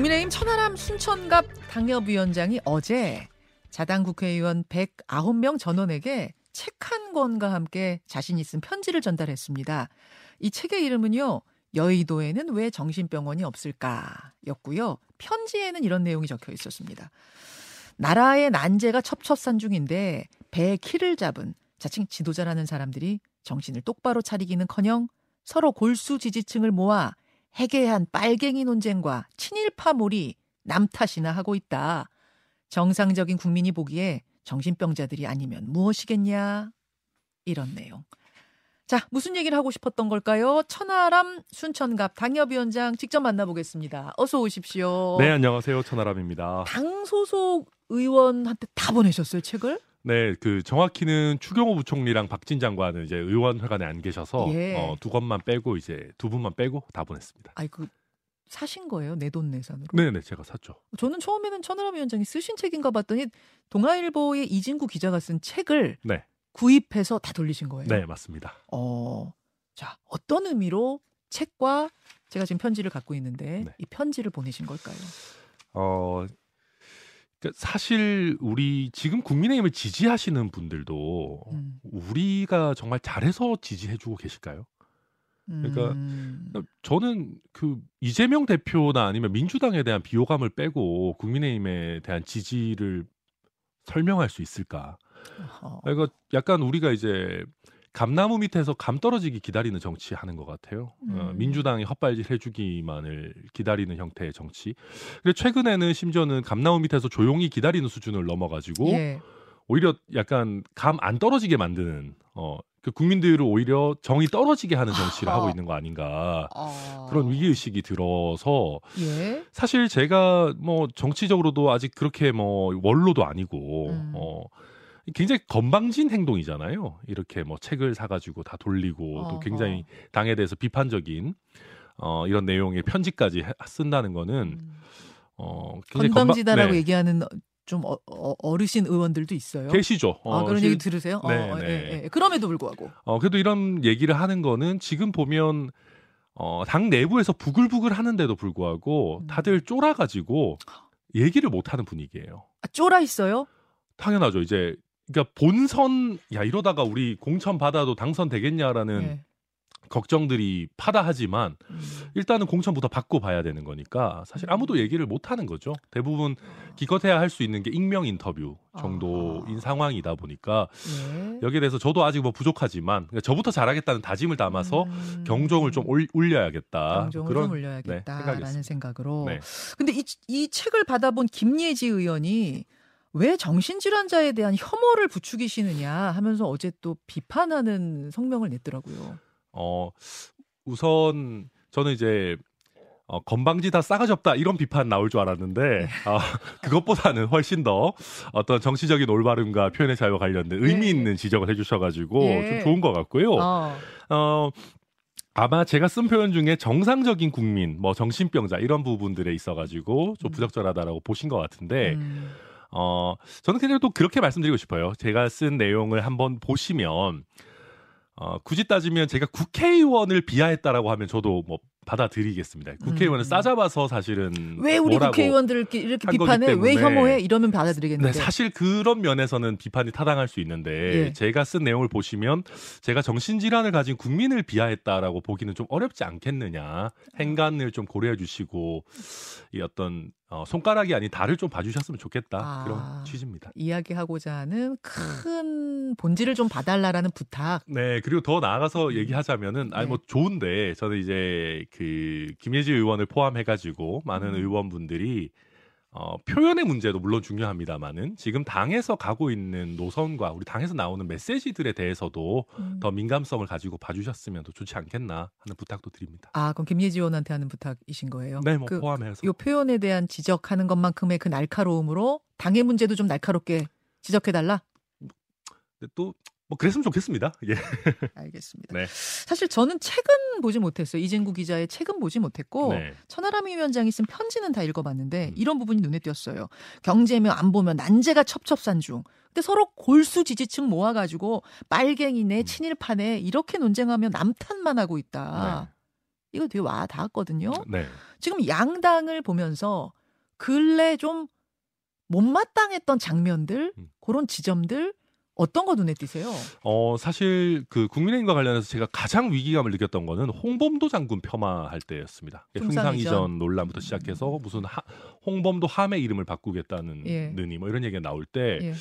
국민의힘 천하람 순천갑 당협위원장이 어제 자당 국회의원 109명 전원에게 책 한 권과 함께 자신이 쓴 편지를 전달했습니다. 이 책의 이름은요. 여의도에는 왜 정신병원이 없을까? 였고요. 편지에는 이런 내용이 적혀 있었습니다. 나라의 난제가 첩첩산중인데 배 키를 잡은 자칭 지도자라는 사람들이 정신을 똑바로 차리기는커녕 서로 골수 지지층을 모아 해괴한 빨갱이 논쟁과 친일파 몰이 남 탓이나 하고 있다. 정상적인 국민이 보기에 정신병자들이 아니면 무엇이겠냐? 이런 내용. 자, 무슨 얘기를 하고 싶었던 걸까요? 천하람 순천갑 당협위원장 직접 만나보겠습니다. 어서 오십시오. 네, 안녕하세요. 천하람입니다. 당 소속 의원한테 다 보내셨어요, 책을? 네, 그 정확히는 추경호 부총리랑 박진 장관은 이제 의원회관에 안 계셔서 예. 어, 두 것만 빼고 이제 두 분만 빼고 다 보냈습니다. 아이 그 사신 거예요? 내 돈 내산으로? 네, 네, 제가 샀죠. 저는 처음에는 천하람 위원장이 쓰신 책인가 봤더니 동아일보의 이진구 기자가 쓴 책을 네. 구입해서 다 돌리신 거예요. 네, 맞습니다. 어, 자 어떤 의미로 책과 제가 지금 편지를 갖고 있는데 네. 이 편지를 보내신 걸까요? 어, 그러니까 사실 우리 지금 국민의힘을 지지하시는 분들도 음. 우리가 정말 잘해서 지지해주고 계실까요? 그러니까 음. 저는 그 이재명 대표나 아니면 민주당에 대한 비호감을 빼고 국민의힘에 대한 지지를 설명할 수 있을까? 그러니까 약간 우리가 이제 감나무 밑에서 감 떨어지기 기다리는 정치 하는 것 같아요. 어, 음. 어, 민주당이 헛발질 해주기만을 기다리는 형태의 정치. 그리고 최근에는 심지어는 감나무 밑에서 조용히 기다리는 수준을 넘어가지고 예. 오히려 약간 감 안 떨어지게 만드는 어, 그 국민들을 오히려 정이 떨어지게 하는 정치를 하고 있는 거 아닌가 아... 그런 위기 의식이 들어서 예? 사실 제가 뭐 정치적으로도 아직 그렇게 뭐 원로도 아니고 음. 어 굉장히 건방진 행동이잖아요. 이렇게 뭐 책을 사가지고 다 돌리고. 또 굉장히 당에 대해서 비판적인 어, 이런 내용의 편지까지 쓴다는 거는 음. 어, 건방지다라고 건방... 네. 얘기하는 좀 어, 어 르신 의원들도 있어요. 계시죠. 어, 아, 그런 얘기 들으세요? 네, 어, 네. 예, 예. 그럼에도 불구하고. 어, 그래도 이런 얘기를 하는 거는 지금 보면 어, 당 내부에서 부글부글 하는데도 불구하고 음. 다들 쫄아가지고 얘기를 못 하는 분위기예요. 아, 쫄아 있어요? 당연하죠. 이제 그러니까 본선 야 이러다가 우리 공천 받아도 당선 되겠냐라는 네. 걱정들이 파다하지만 음. 일단은 공천부터 받고 봐야 되는 거니까 사실 음. 아무도 얘기를 못 하는 거죠. 대부분 기껏해야 할 수 있는 게 익명 인터뷰 정도인 아. 상황이다 보니까 예. 여기에 대해서 저도 아직 뭐 부족하지만 그러니까 저부터 잘하겠다는 다짐을 담아서 음. 경종을 좀 올, 려야겠다 경종을 그런 좀 올려야겠다라는 네, 생각으로. 네. 근데 이, 이 책을 받아본 김예지 의원이 왜 정신질환자에 대한 혐오를 부추기시느냐 하면서 어제 또 비판하는 성명을 냈더라고요. 어, 우선 저는 이제 어, 건방지 다 싸가지 없다 이런 비판 나올 줄 알았는데 네. 어, 그것보다는 훨씬 더 어떤 정치적인 올바름과 표현의 자유와 관련된 의미 네. 있는 지적을 해주셔가지고 예. 좀 좋은 것 같고요. 어. 어. 아마 제가 쓴 표현 중에 정상적인 국민, 뭐 정신병자 이런 부분들에 있어가지고 좀 음. 부적절하다라고 보신 것 같은데. 음. 어, 저는 그냥 또 그렇게 말씀드리고 싶어요. 제가 쓴 내용을 한번 보시면, 어, 굳이 따지면 제가 국회의원을 비하했다라고 하면 저도 뭐 받아들이겠습니다. 국회의원을 음. 싸잡아서 사실은 왜 우리 국회의원들을 이렇게, 비판해? 왜 혐오해? 이러면 받아들이겠는데. 네, 사실 그런 면에서는 비판이 타당할 수 있는데 예. 제가 쓴 내용을 보시면 제가 정신질환을 가진 국민을 비하했다라고 보기는 좀 어렵지 않겠느냐. 행간을 좀 고려해 주시고 이 어떤 어, 손가락이 아닌 달을 좀 봐주셨으면 좋겠다 아, 그런 취지입니다. 이야기하고자 하는 큰 본질을 좀 봐달라라는 부탁. 네 그리고 더 나아가서 얘기하자면은 네. 아니 뭐 좋은데 저는 이제 그 김예지 의원을 포함해가지고 많은 음. 의원분들이 어, 표현의 문제도 물론 중요합니다만은 지금 당에서 가고 있는 노선과 우리 당에서 나오는 메시지들에 대해서도 음. 더 민감성을 가지고 봐주셨으면 더 좋지 않겠나 하는 부탁도 드립니다. 아, 그럼 김예지 의원한테 하는 부탁이신 거예요? 네, 뭐 그 포함해서. 이 표현에 대한 지적하는 것만큼의 그 날카로움으로 당의 문제도 좀 날카롭게 지적해달라. 또 뭐 그랬으면 좋겠습니다. 예. 알겠습니다. 네. 사실 저는 책은 보지 못했어요. 이진구 기자의 책은 보지 못했고 네. 천하람 위원장이 쓴 편지는 다 읽어봤는데 음. 이런 부분이 눈에 띄었어요. 경제면 안 보면 난제가 첩첩산중. 근데 서로 골수 지지층 모아가지고 빨갱이네 음. 친일파네 이렇게 논쟁하며 남탓만 하고 있다. 네. 이거 되게 와 닿았거든요. 네. 지금 양당을 보면서 근래 좀 못마땅했던 장면들, 음. 그런 지점들 어떤 거 눈에 띄세요? 어 사실 그 국민의힘과 관련해서 제가 가장 위기감을 느꼈던 거는 홍범도 장군 폄하할 때였습니다. 흉상 이전 논란부터 시작해서 무슨 하, 홍범도 함의 이름을 바꾸겠다는 예. 느니 뭐 이런 얘기가 나올 때, 예.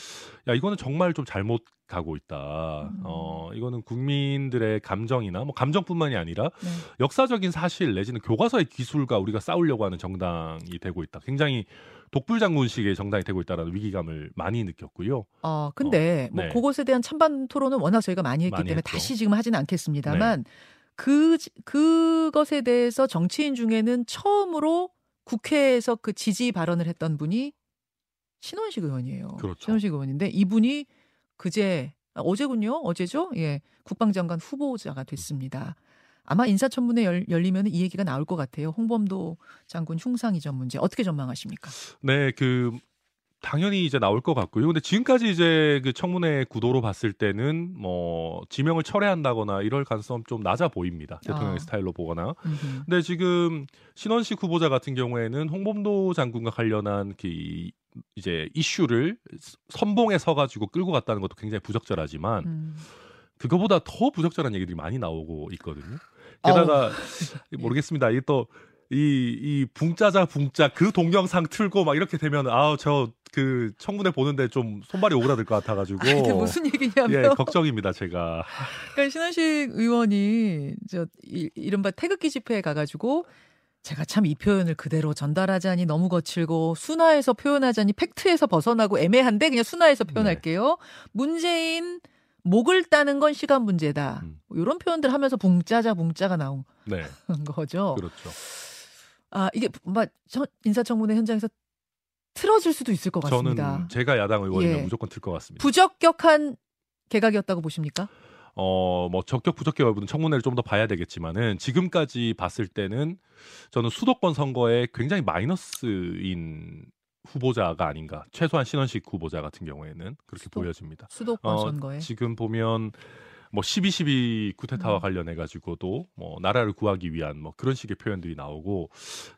야 이거는 정말 좀 잘못 가고 있다. 음. 어 이거는 국민들의 감정이나 뭐 감정뿐만이 아니라 네. 역사적인 사실 내지는 교과서의 기술과 우리가 싸우려고 하는 정당이 되고 있다. 굉장히 독불 장군식의 정당이 되고 있다라는 위기감을 많이 느꼈고요. 어, 근데 어, 뭐 네. 그것에 대한 찬반 토론은 워낙 저희가 많이 했기 많이 때문에 했죠. 다시 지금 하지는 않겠습니다만 네. 그 그것에 대해서 정치인 중에는 처음으로 국회에서 그 지지 발언을 했던 분이 신원식 의원이에요. 그렇죠. 신원식 의원인데 이분이 그제 아, 어제군요. 어제죠. 예. 국방장관 후보자가 됐습니다. 아마 인사청문회 열, 열리면 이 얘기가 나올 것 같아요. 홍범도 장군 흉상 이전 문제 어떻게 전망하십니까? 네, 그 당연히 이제 나올 것 같고요. 근데 지금까지 이제 그 청문회 구도로 봤을 때는 뭐 지명을 철회한다거나 이럴 가능성 좀 낮아 보입니다. 대통령의 아. 스타일로 보거나. 음흠. 근데 지금 신원식 후보자 같은 경우에는 홍범도 장군과 관련한 그 이제 이슈를 선봉에 서가지고 끌고 갔다는 것도 굉장히 부적절하지만 음. 그거보다 더 부적절한 얘기들이 많이 나오고 있거든요. 게다가 어. 모르겠습니다. 이게 또 이, 이 붕짜자 붕짜 그 동영상 틀고 막 이렇게 되면 아우 저그 청문회 보는데 좀 손발이 오그라들 것 같아가지고. 아, 무슨 얘기냐면. 예, 걱정입니다, 제가. 그러니까 신한식 의원이 저 이, 이른바 태극기 집회에 가가지고 제가 참 이 표현을 그대로 전달하자니 너무 거칠고 순화해서 표현하자니 팩트에서 벗어나고 애매한데 그냥 순화해서 네. 표현할게요. 네. 문재인 목을 따는 건 시간 문제다. 음. 이런 뭐 표현들 하면서 붕짜자 붕짜가 나온 네. 거죠. 그렇죠. 아 이게 막 인사청문회 현장에서 틀어질 수도 있을 것 같습니다. 저는 제가 야당 의원이면 예. 무조건 틀 것 같습니다. 부적격한 개각이었다고 보십니까? 어, 뭐 적격 부적격 여부는 청문회를 좀 더 봐야 되겠지만은 지금까지 봤을 때는 저는 수도권 선거에 굉장히 마이너스인 후보자가 아닌가. 최소한 신원식 후보자 같은 경우에는 그렇게 수도, 보여집니다. 수도권 어, 선거에 지금 보면 뭐 12.12 쿠데타와 음. 관련해 가지고도 뭐 나라를 구하기 위한 뭐 그런 식의 표현들이 나오고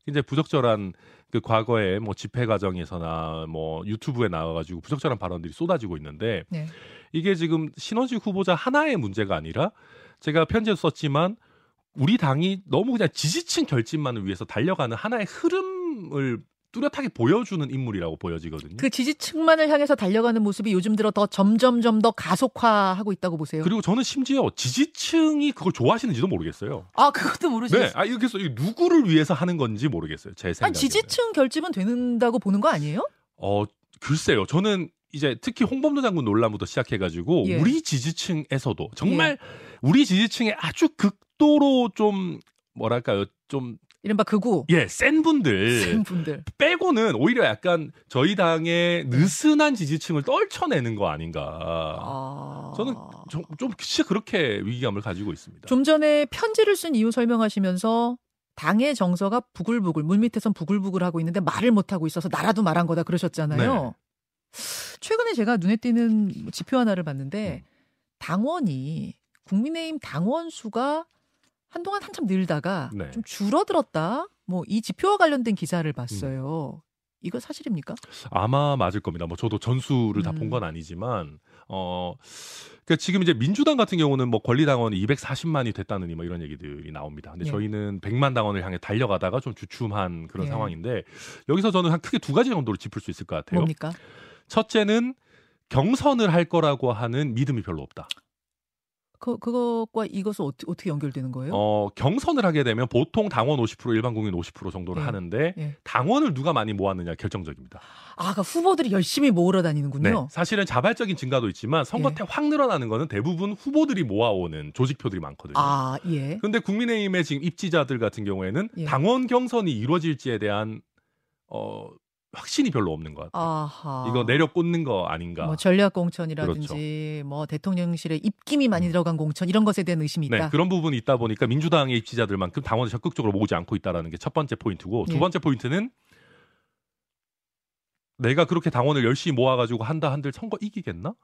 이제 부적절한 그 과거에 뭐 집회 과정에서나 뭐 유튜브에 나와 가지고 부적절한 발언들이 쏟아지고 있는데 네. 이게 지금 신원식 후보자 하나의 문제가 아니라 제가 편지에 썼지만 우리 당이 너무 그냥 지지층 결집만을 위해서 달려가는 하나의 흐름을 뚜렷하게 보여주는 인물이라고 보여지거든요. 그 지지층만을 향해서 달려가는 모습이 요즘 들어 더 점점점 더 가속화하고 있다고 보세요. 그리고 저는 심지어 지지층이 그걸 좋아하시는지도 모르겠어요. 아, 그것도 모르죠. 네. 아, 이렇게 해서 누구를 위해서 하는 건지 모르겠어요. 제 생각에. 지지층 결집은 되는다고 보는 거 아니에요? 어, 글쎄요. 저는 이제 특히 홍범도 장군 논란부터 시작해가지고 예. 우리 지지층에서도 정말 예. 우리 지지층의 아주 극도로 좀 뭐랄까요 좀 이른바 극우. 예, 센 분들. 센 분들. 빼고는 오히려 약간 저희 당의 느슨한 지지층을 떨쳐내는 거 아닌가. 아... 저는 좀, 좀 진짜 그렇게 위기감을 가지고 있습니다. 좀 전에 편지를 쓴 이유 설명하시면서 당의 정서가 부글부글, 물밑에선 부글부글 하고 있는데 말을 못 하고 있어서 나라도 말한 거다 그러셨잖아요. 네. 최근에 제가 눈에 띄는 지표 하나를 봤는데 음. 당원이 국민의힘 당원 수가 한동안 한참 늘다가 네. 좀 줄어들었다. 뭐 이 지표와 관련된 기사를 봤어요. 음. 이거 사실입니까? 아마 맞을 겁니다. 뭐 저도 전수를 다 본건 음. 아니지만 어 그러니까 지금 이제 민주당 같은 경우는 뭐 권리 당원이 240만이 됐다느니 뭐 이런 얘기들이 나옵니다. 근데 네. 저희는 100만 당원을 향해 달려가다가 좀 주춤한 그런 네. 상황인데 여기서 저는 한 크게 두 가지 정도로 짚을 수 있을 것 같아요. 뭡니까? 첫째는 경선을 할 거라고 하는 믿음이 별로 없다. 그, 그것과 이것은 어떻게, 어떻게 연결되는 거예요? 어, 경선을 하게 되면 보통 당원 50% 일반 국민 50% 정도를 예. 하는데 예. 당원을 누가 많이 모았느냐 결정적입니다. 아, 그러니까 후보들이 열심히 모으러 다니는군요. 네, 사실은 자발적인 증가도 있지만 선거 예. 때확 늘어나는 거는 대부분 후보들이 모아오는 조직표들이 많거든요. 아, 예. 근데 국민의힘의 지금 입지자들 같은 경우에는 예. 당원 경선이 이루어질지에 대한 어 확신이 별로 없는 것 같아요. 아하. 이거 내려 꽂는 거 아닌가. 뭐 전략 공천이라든지 그렇죠. 뭐 대통령실에 입김이 많이 음. 들어간 공천 이런 것에 대한 의심이 네, 있다. 네, 그런 부분이 있다 보니까 민주당의 입지자들만큼 당원을 적극적으로 모으지 않고 있다라는 게 첫 번째 포인트고 두 예. 번째 포인트는 내가 그렇게 당원을 열심히 모아가지고 한다 한들 선거 이기겠나?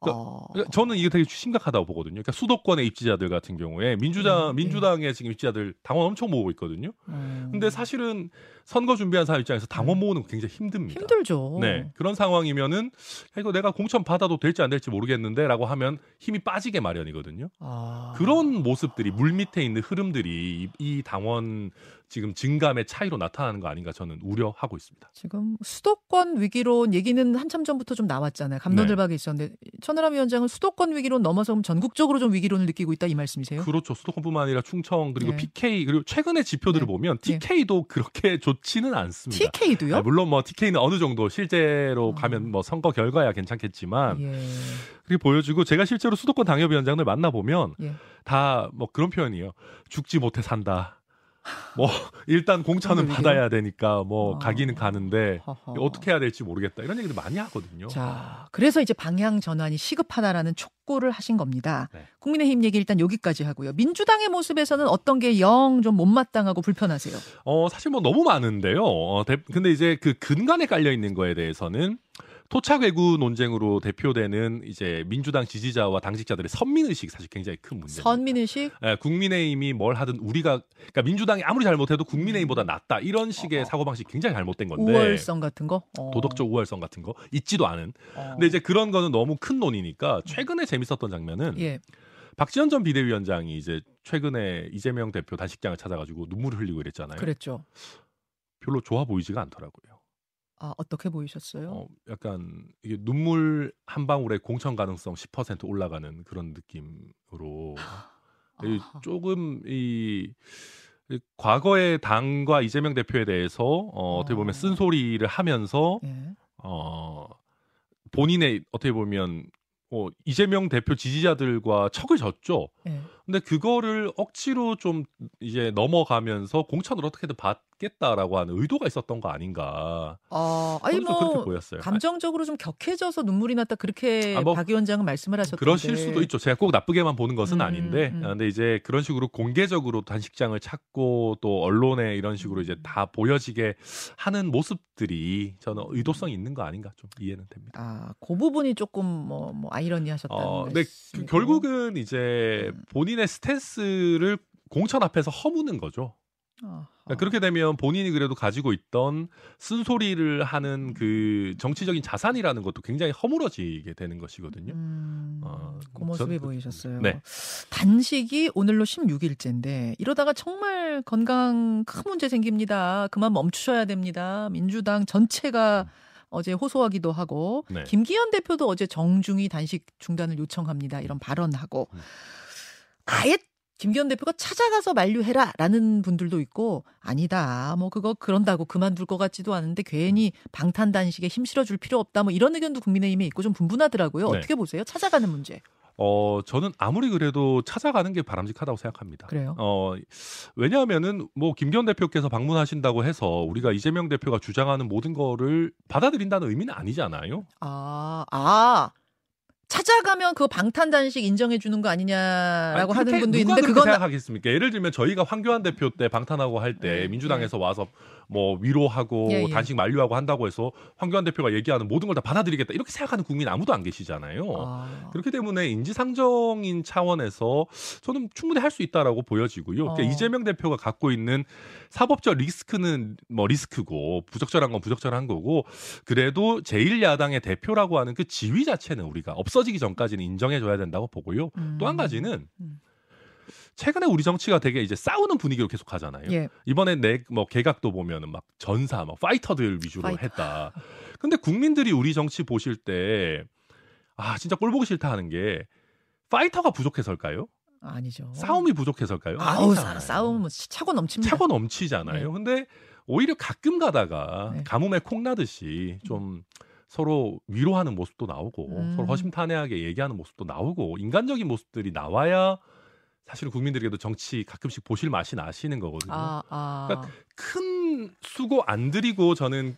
그러니까, 어... 그러니까 저는 이게 되게 심각하다고 보거든요. 그러니까 수도권의 입지자들 같은 경우에 민주당 네, 민주당의 네. 지금 입지자들 당원 엄청 모으고 있거든요. 음... 근데 사실은 선거 준비한 사람 입장에서 당원 모으는 거 굉장히 힘듭니다. 힘들죠. 네. 그런 상황이면은 이거 내가 공천 받아도 될지 안 될지 모르겠는데라고 하면 힘이 빠지게 마련이거든요. 아... 그런 모습들이 물 밑에 있는 흐름들이 이, 이 당원 지금 증감의 차이로 나타나는 거 아닌가 저는 우려하고 있습니다. 지금 수도권 위기론 얘기는 한참 전부터 좀 나왔잖아요. 감론들박이 네. 있었는데 천하람 위원장은 수도권 위기론 넘어서 전국적으로 좀 위기론을 느끼고 있다 이 말씀이세요? 그렇죠. 수도권뿐만 아니라 충청 그리고 네. PK 그리고 최근의 지표들을 네. 보면 TK도 네. 그렇게 좋지는 않습니다. TK도요? 아, 물론 뭐 TK는 어느 정도 실제로 어. 가면 뭐 선거 결과야 괜찮겠지만 예. 그렇게 보여주고 제가 실제로 수도권 당협위원장들 만나 보면 예. 다뭐 그런 표현이에요. 죽지 못해 산다. 뭐 일단 공천은 받아야 되니까 뭐 아. 가기는 가는데 허허. 어떻게 해야 될지 모르겠다 이런 얘기를 많이 하거든요. 자, 그래서 이제 방향 전환이 시급하다라는 촉구를 하신 겁니다. 네. 국민의힘 얘기 일단 여기까지 하고요. 민주당의 모습에서는 어떤 게 영 좀 못마땅하고 불편하세요? 어 사실 뭐 너무 많은데요. 어, 대, 근데 이제 그 근간에 깔려 있는 거에 대해서는 토착 외구 논쟁으로 대표되는 이제 민주당 지지자와 당직자들의 선민 의식 사실 굉장히 큰 문제입니다. 선민 의식? 네, 국민의힘이 뭘 하든 우리가 그러니까 민주당이 아무리 잘못해도 국민의힘보다 음. 낫다 이런 식의 어. 사고 방식 굉장히 잘못된 건데 우월성 같은 거 어. 도덕적 우월성 같은 거 있지도 않은. 어. 근데 이제 그런 거는 너무 큰 논이니까 최근에 재밌었던 장면은 예. 박지원 전 비대위원장이 이제 최근에 이재명 대표 단식장을 찾아가지고 눈물을 흘리고 이랬잖아요. 그랬죠. 별로 좋아 보이지가 않더라고요. 아, 어떻게 보이셨어요? 어, 약간 이게 눈물 한 방울의 공천 가능성 10% 올라가는 그런 느낌으로 이 조금 이 과거의 당과 이재명 대표에 대해서 어, 어떻게 보면 어. 쓴소리를 하면서 예. 어 본인의 어떻게 보면 어, 이재명 대표 지지자들과 척을 졌죠. 네. 근데 그거를 억지로 좀 이제 넘어가면서 공천을 어떻게든 받겠다라고 하는 의도가 있었던 거 아닌가. 아, 아니 뭐 그렇게 보였어요. 감정적으로 좀 격해져서 눈물이 났다 그렇게 아, 뭐 박 위원장은 말씀을 하셨던데. 그러실 수도 있죠. 제가 꼭 나쁘게만 보는 것은 음, 아닌데, 음. 아, 근데 이제 그런 식으로 공개적으로 단식장을 찾고 또 언론에 이런 식으로 이제 다 보여지게 하는 모습들이 저는 의도성 이 있는 거 아닌가 좀 이해는 됩니다. 아, 그 부분이 조금 뭐, 뭐 아이러니하셨다는 어, 네, 그 결국은 이제 음. 본인의 스탠스를 공천 앞에서 허무는 거죠. 그러니까 그렇게 되면 본인이 그래도 가지고 있던 쓴소리를 하는 그 정치적인 자산이라는 것도 굉장히 허물어지게 되는 것이거든요. 음, 어, 그 모습이 보이셨어요. 네. 단식이 오늘로 16일째인데 이러다가 정말 건강 큰 문제 생깁니다. 그만 멈추셔야 됩니다. 민주당 전체가 음. 어제 호소하기도 하고 네. 김기현 대표도 어제 정중히 단식 중단을 요청합니다. 이런 발언하고 음. 아예 김기현 대표가 찾아가서 만류해라 라는 분들도 있고 아니다 뭐 그거 그런다고 그만둘 것 같지도 않은데 괜히 방탄 단식에 힘 실어줄 필요 없다 뭐 이런 의견도 국민의힘에 있고 좀 분분하더라고요 네. 어떻게 보세요 찾아가는 문제 어, 저는 아무리 그래도 찾아가는 게 바람직하다고 생각합니다. 그래요? 어, 왜냐하면은 뭐 김기현 대표께서 방문하신다고 해서 우리가 이재명 대표가 주장하는 모든 거를 받아들인다는 의미는 아니잖아요. 아, 아. 찾아가면 그거 방탄 단식 인정해 주는 거 아니냐라고 아니, 하는 분도 있는데 그건 생각하겠습니까? 예를 들면 저희가 황교안 대표 때 방탄하고 할때 네, 민주당에서 네. 와서 뭐 위로하고 예, 예. 단식 만류하고 한다고 해서 황교안 대표가 얘기하는 모든 걸 다 받아들이겠다 이렇게 생각하는 국민 아무도 안 계시잖아요. 아. 그렇기 때문에 인지상정인 차원에서 저는 충분히 할 수 있다라고 보여지고요. 그러니까 어. 이재명 대표가 갖고 있는 사법적 리스크는 뭐 리스크고 부적절한 건 부적절한 거고 그래도 제1야당의 대표라고 하는 그 지위 자체는 우리가 없어지기 전까지는 인정해줘야 된다고 보고요. 음. 또한 가지는 음. 최근에 우리 정치가 되게 이제 싸우는 분위기로 계속 가잖아요. 예. 이번에 내뭐 개각도 보면은 막 전사, 막 파이터들 위주로 파이터. 했다. 근데 국민들이 우리 정치 보실 때 아, 진짜 꼴 보기 싫다 하는 게 파이터가 부족해서일까요? 아니죠. 싸움이 부족해서일까요? 아우, 싸움은 뭐 차고 넘칩니다. 차고 넘치잖아요. 네. 근데 오히려 가끔 가다가 네. 가뭄에 콩 나듯이 좀 서로 위로하는 모습도 나오고 음. 서로 허심탄회하게 얘기하는 모습도 나오고 인간적인 모습들이 나와야 사실은 국민들에게도 정치 가끔씩 보실 맛이 나시는 거거든요. 아, 아. 그러니까 큰 수고 안 들이고 저는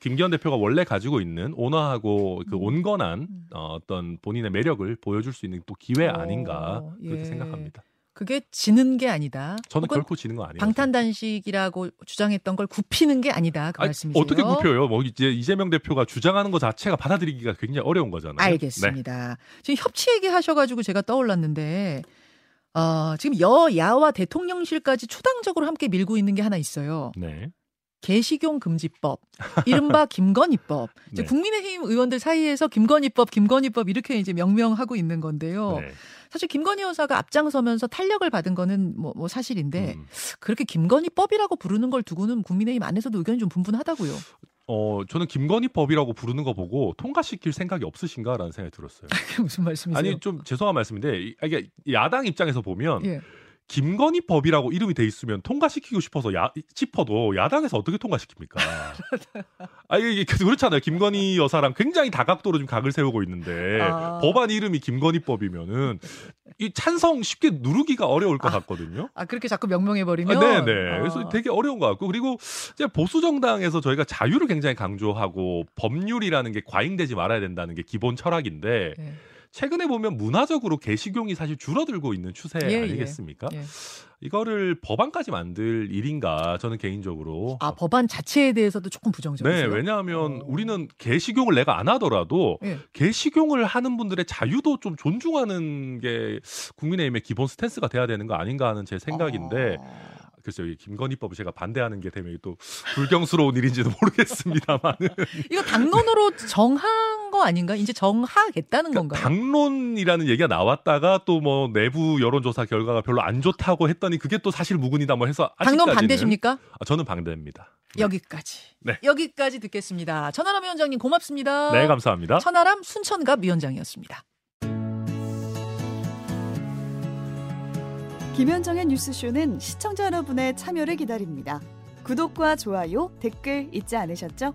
김기현 대표가 원래 가지고 있는 온화하고 그 음. 온건한 음. 어, 어떤 본인의 매력을 보여줄 수 있는 또 기회 어, 아닌가 그렇게 예. 생각합니다. 그게 지는 게 아니다. 저는 결코 지는 거 아니에요. 방탄단식이라고 주장했던 걸 굽히는 게 아니다. 그 아니, 말씀이세요. 어떻게 굽혀요? 뭐 이제 이재명 대표가 주장하는 것 자체가 받아들이기가 굉장히 어려운 거잖아요. 알겠습니다. 네. 지금 협치 얘기하셔가지고 제가 떠올랐는데 어, 지금 여야와 대통령실까지 초당적으로 함께 밀고 있는 게 하나 있어요. 네. 개식용 금지법, 이른바 김건희법. 네. 국민의힘 의원들 사이에서 김건희법, 김건희법 이렇게 이제 명명하고 있는 건데요. 네. 사실 김건희 여사가 앞장서면서 탄력을 받은 거는 뭐, 뭐 사실인데 음. 그렇게 김건희법이라고 부르는 걸 두고는 국민의힘 안에서도 의견이 좀 분분하다고요. 어, 저는 김건희 법이라고 부르는 거 보고 통과시킬 생각이 없으신가라는 생각이 들었어요. 무슨 말씀이세요? 아니 좀 죄송한 말씀인데 이게 야당 입장에서 보면 예. 김건희 법이라고 이름이 돼 있으면 통과시키고 싶어서 야, 짚어도 야당에서 어떻게 통과시킵니까? 아 이게 그렇잖아요. 김건희 여사랑 굉장히 다각도로 좀 각을 세우고 있는데 아... 법안 이름이 김건희 법이면은 이 찬성 쉽게 누르기가 어려울 것 아, 같거든요. 아 그렇게 자꾸 명명해 버리면 아, 네네. 아. 그래서 되게 어려운 것 같고 그리고 이제 보수 정당에서 저희가 자유를 굉장히 강조하고 법률이라는 게 과잉되지 말아야 된다는 게 기본 철학인데. 네. 최근에 보면 문화적으로 개식용이 사실 줄어들고 있는 추세 예, 예. 아니겠습니까? 예. 이거를 법안까지 만들 일인가 저는 개인적으로 아 법안 자체에 대해서도 조금 부정적이세요. 네, 왜냐하면 오. 어. 우리는 개식용을 내가 안 하더라도 예. 개식용을 하는 분들의 자유도 좀 존중하는 게 국민의힘의 기본 스탠스가 돼야 되는 거 아닌가 하는 제 생각인데. 아... 글쎄요, 이 김건희법을 제가 반대하는 게 되면 또 불경스러운 일인지도 모르겠습니다만은 이거 당론으로 정한 거 아닌가? 이제 정하겠다는 그러니까 건가요? 당론이라는 얘기가 나왔다가 또 뭐 내부 여론조사 결과가 별로 안 좋다고 했더니 그게 또 사실 무근이다 뭐 해서 당론 반대십니까? 아, 저는 반대입니다. 네. 여기까지. 네. 여기까지 듣겠습니다. 천하람 위원장님 고맙습니다. 네, 감사합니다. 천하람 순천갑 위원장이었습니다. 김현정의 뉴스쇼는 시청자 여러분의 참여를 기다립니다. 구독과 좋아요, 댓글 잊지 않으셨죠?